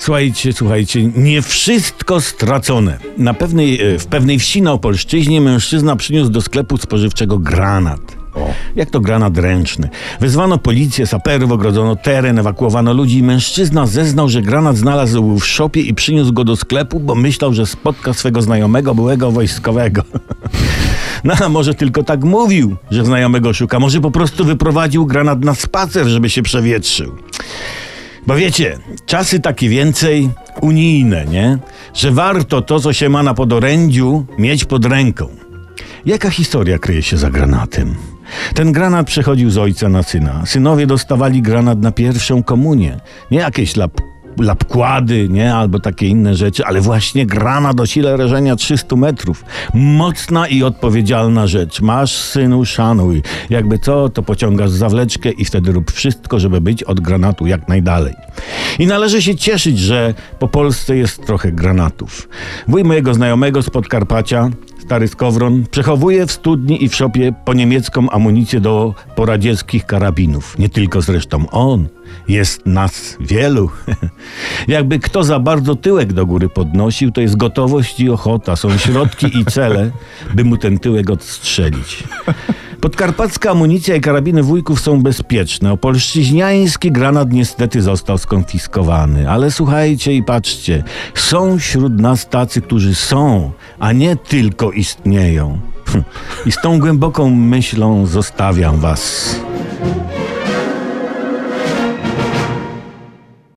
Słuchajcie, słuchajcie, nie wszystko stracone. Na pewnej, e, w pewnej wsi na Opolszczyźnie mężczyzna przyniósł do sklepu spożywczego granat. O. Jak to granat ręczny. Wezwano policję, saperów, ogrodzono teren, ewakuowano ludzi i mężczyzna zeznał, że granat znalazł w szopie i przyniósł go do sklepu, bo myślał, że spotka swego znajomego, byłego wojskowego. No, a może tylko tak mówił, że znajomego szuka. Może po prostu wyprowadził granat na spacer, żeby się przewietrzył. Bo wiecie, czasy takie więcej unijne, nie? Że warto to, co się ma na podorędziu, mieć pod ręką. Jaka historia kryje się za granatem? Ten granat przechodził z ojca na syna. Synowie dostawali granat na pierwszą komunię. Nie jakieś lap, lapkłady, nie? Albo takie inne rzeczy, ale właśnie granat o sile rażenia 300 metrów. Mocna i odpowiedzialna rzecz. Masz, synu, szanuj. Jakby co, to pociągasz zawleczkę i wtedy rób wszystko, żeby być od granatu jak najdalej. I należy się cieszyć, że po Polsce jest trochę granatów. Wuj mojego znajomego z Podkarpacia stary skowron, przechowuje w studni i w szopie po niemiecką amunicję do poradzieckich karabinów. Nie tylko zresztą on. Jest nas wielu. Jakby kto za bardzo tyłek do góry podnosił, to jest gotowość i ochota. Są środki i cele, by mu ten tyłek odstrzelić. Podkarpacka amunicja i karabiny wujków są bezpieczne. Opolszczyźniański granat niestety został skonfiskowany. Ale słuchajcie i patrzcie, są wśród nas tacy, którzy są, a nie tylko istnieją. I z tą głęboką myślą zostawiam was.